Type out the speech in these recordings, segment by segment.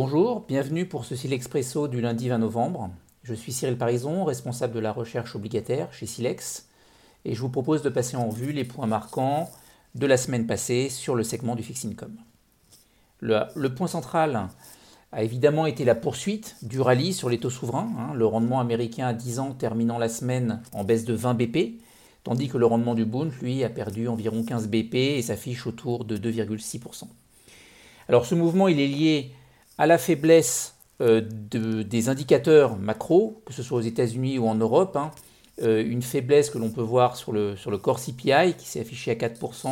Bonjour, bienvenue pour ce Expresso du lundi 20 novembre. Je suis Cyril Parison, responsable de la recherche obligataire chez Silex, et je vous propose de passer en revue les points marquants de la semaine passée sur le segment du fixed income. Le, point central a évidemment été la poursuite du rallye sur les taux souverains, hein. le rendement américain à 10 ans terminant la semaine en baisse de 20 BP, tandis que le rendement du Bund, lui, a perdu environ 15 BP et s'affiche autour de 2,6%. Alors ce mouvement, il est lié à la faiblesse euh, des indicateurs macro, que ce soit aux États-Unis ou en Europe, hein. euh, une faiblesse que l'on peut voir sur le, sur le core CPI qui s'est affiché à 4%,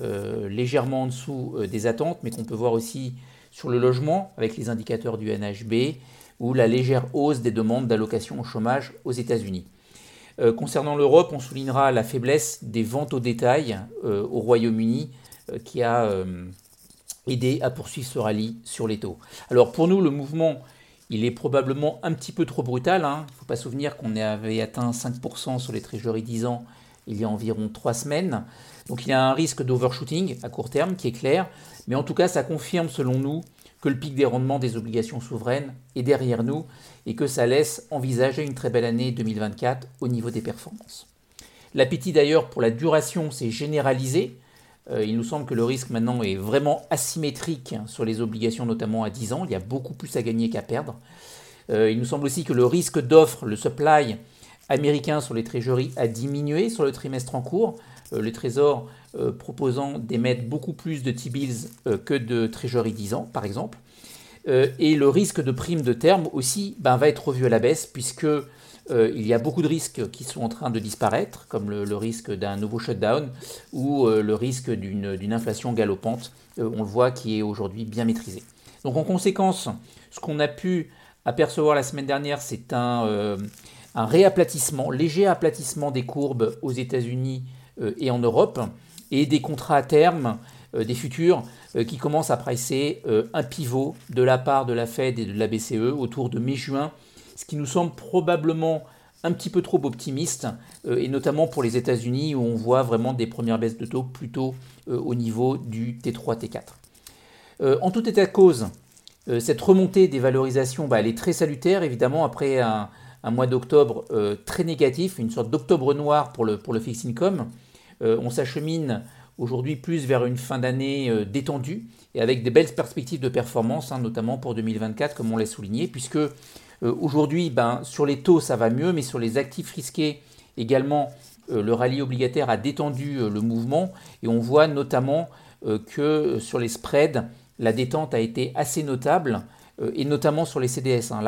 euh, légèrement en dessous des attentes, mais qu'on peut voir aussi sur le logement avec les indicateurs du NHB ou la légère hausse des demandes d'allocation au chômage aux États-Unis. concernant l'Europe, on soulignera la faiblesse des ventes au détail au Royaume-Uni qui a aider à poursuivre ce rallye sur les taux. Alors pour nous, le mouvement, il est probablement un petit peu trop brutal. Hein. Il ne faut pas souvenir qu'on avait atteint 5% sur les trésoreries 10 ans il y a environ 3 semaines. Donc il y a un risque d'overshooting à court terme qui est clair. Mais en tout cas, ça confirme selon nous que le pic des rendements des obligations souveraines est derrière nous et que ça laisse envisager une très belle année 2024 au niveau des performances. L'appétit d'ailleurs pour la duration s'est généralisé il nous semble que le risque maintenant est vraiment asymétrique sur les obligations, notamment à 10 ans. Il y a beaucoup plus à gagner qu'à perdre. Euh, il nous semble aussi que le risque d'offre, le supply américain sur les trésoreries a diminué sur le trimestre en cours. Euh, les trésors proposant d'émettre beaucoup plus de T-bills que de trésoreries 10 ans, par exemple. et le risque de prime de terme aussi ben, va être revu à la baisse, puisque euh, il y a beaucoup de risques qui sont en train de disparaître, comme le, risque d'un nouveau shutdown ou euh, le risque d'une inflation galopante, euh, on le voit, qui est aujourd'hui bien maîtrisé. Donc en conséquence, ce qu'on a pu apercevoir la semaine dernière, c'est un, un, réaplatissement, léger aplatissement des courbes aux États-Unis et en Europe, et des contrats à terme, des futurs, qui commencent à presser un pivot de la part de la Fed et de la BCE autour de mai-juin ce qui nous semble probablement un petit peu trop optimiste, euh, et notamment pour les États-Unis où on voit vraiment des premières baisses de taux plutôt euh, au niveau du T3, T4. Euh, en tout état de cause, cette remontée des valorisations, bah, elle est très salutaire évidemment après un, mois d'octobre très négatif, une sorte d'octobre noir pour le, pour le fixed income. on s'achemine aujourd'hui plus vers une fin d'année détendue et avec des belles perspectives de performance, hein, notamment pour 2024 comme on l'a souligné, puisque euh, aujourd'hui, ben, sur les taux, ça va mieux, mais sur les actifs risqués, également, euh, le rallye obligataire a détendu euh, le mouvement. Et on voit notamment que sur les spreads, la détente a été assez notable, et notamment sur les CDS. Hein.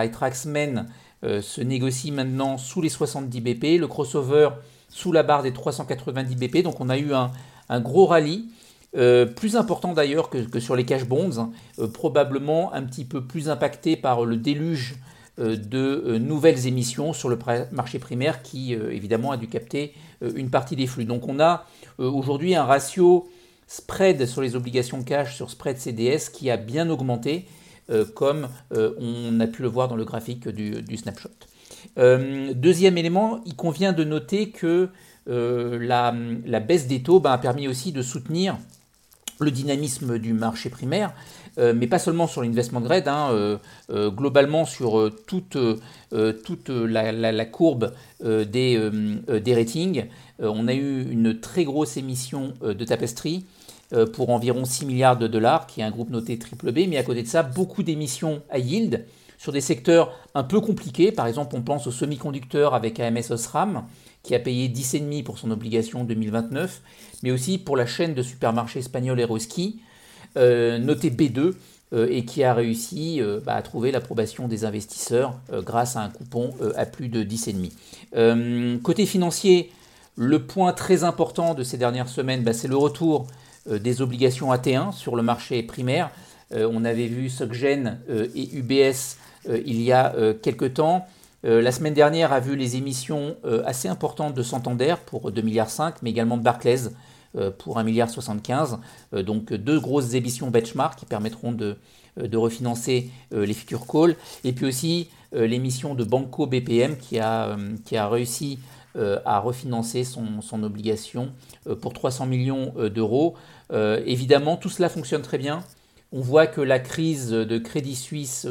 Men se négocie maintenant sous les 70 BP, le crossover sous la barre des 390 BP. Donc on a eu un, gros rallye. plus important d'ailleurs que, sur les cash bonds, hein. probablement un petit peu plus impacté par le déluge de euh, nouvelles émissions sur le marché primaire qui euh, évidemment a dû capter une partie des flux. Donc on a aujourd'hui un ratio spread sur les obligations cash sur spread CDS qui a bien augmenté comme on a pu le voir dans le graphique du, snapshot. deuxième élément, il convient de noter que la, baisse des taux ben, a permis aussi de soutenir le dynamisme du marché primaire, euh, mais pas seulement sur l'investment grade, hein, euh, euh, globalement sur toute, la, courbe des, des ratings. on a eu une très grosse émission de Tapestry pour environ 6 milliards de dollars, qui est un groupe noté triple B, mais à côté de ça, beaucoup d'émissions à yield sur des secteurs un peu compliqués. Par exemple, on pense aux semi-conducteurs avec AMS Osram, qui a payé 10,5 pour son obligation 2029, mais aussi pour la chaîne de supermarchés espagnole Eroski, euh, noté B2, euh, et qui a réussi euh, bah, à trouver l'approbation des investisseurs grâce à un coupon à plus de 10,5. côté financier, le point très important de ces dernières semaines, bah, c'est le retour des obligations AT1 sur le marché primaire. on avait vu SocGen et UBS il y a quelques temps. Euh, la semaine dernière a vu les émissions euh, assez importantes de Santander pour 2,5 milliards, mais également de Barclays euh, pour 1,75 milliard. donc deux grosses émissions benchmark qui permettront de, refinancer les futurs calls. Et puis aussi l'émission de Banco BPM qui a, réussi à refinancer son, son obligation pour 300 millions d'euros. évidemment, tout cela fonctionne très bien. On voit que la crise de Crédit Suisse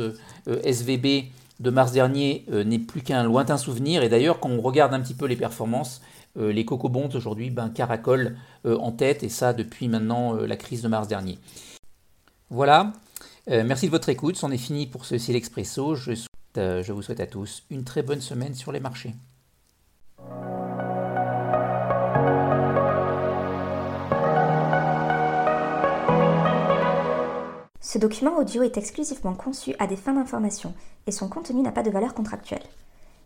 SVB de mars dernier n'est plus qu'un lointain souvenir. Et d'ailleurs, quand on regarde un petit peu les performances, les cocobonds aujourd'hui ben, caracolent en tête, et ça depuis maintenant la crise de mars dernier. Voilà, merci de votre écoute. C'en est fini pour ce Ciel Expresso. Je vous souhaite à tous une très bonne semaine sur les marchés. Ce document audio est exclusivement conçu à des fins d'information et son contenu n'a pas de valeur contractuelle.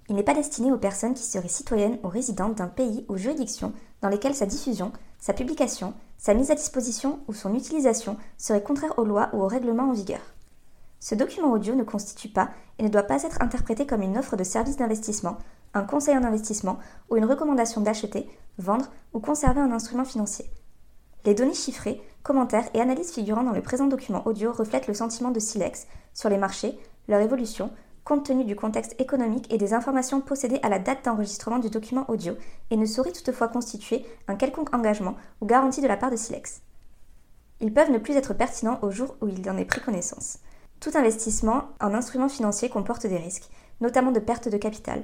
Il n'est pas destiné aux personnes qui seraient citoyennes ou résidentes d'un pays ou juridiction dans lesquelles sa diffusion, sa publication, sa mise à disposition ou son utilisation seraient contraires aux lois ou aux règlements en vigueur. Ce document audio ne constitue pas et ne doit pas être interprété comme une offre de service d'investissement, un conseil en investissement ou une recommandation d'acheter, vendre ou conserver un instrument financier. Les données chiffrées, commentaires et analyses figurant dans le présent document audio reflètent le sentiment de Silex sur les marchés, leur évolution, compte tenu du contexte économique et des informations possédées à la date d'enregistrement du document audio, et ne sauraient toutefois constituer un quelconque engagement ou garantie de la part de Silex. Ils peuvent ne plus être pertinents au jour où il en est pris connaissance. Tout investissement en instruments financiers comporte des risques, notamment de perte de capital,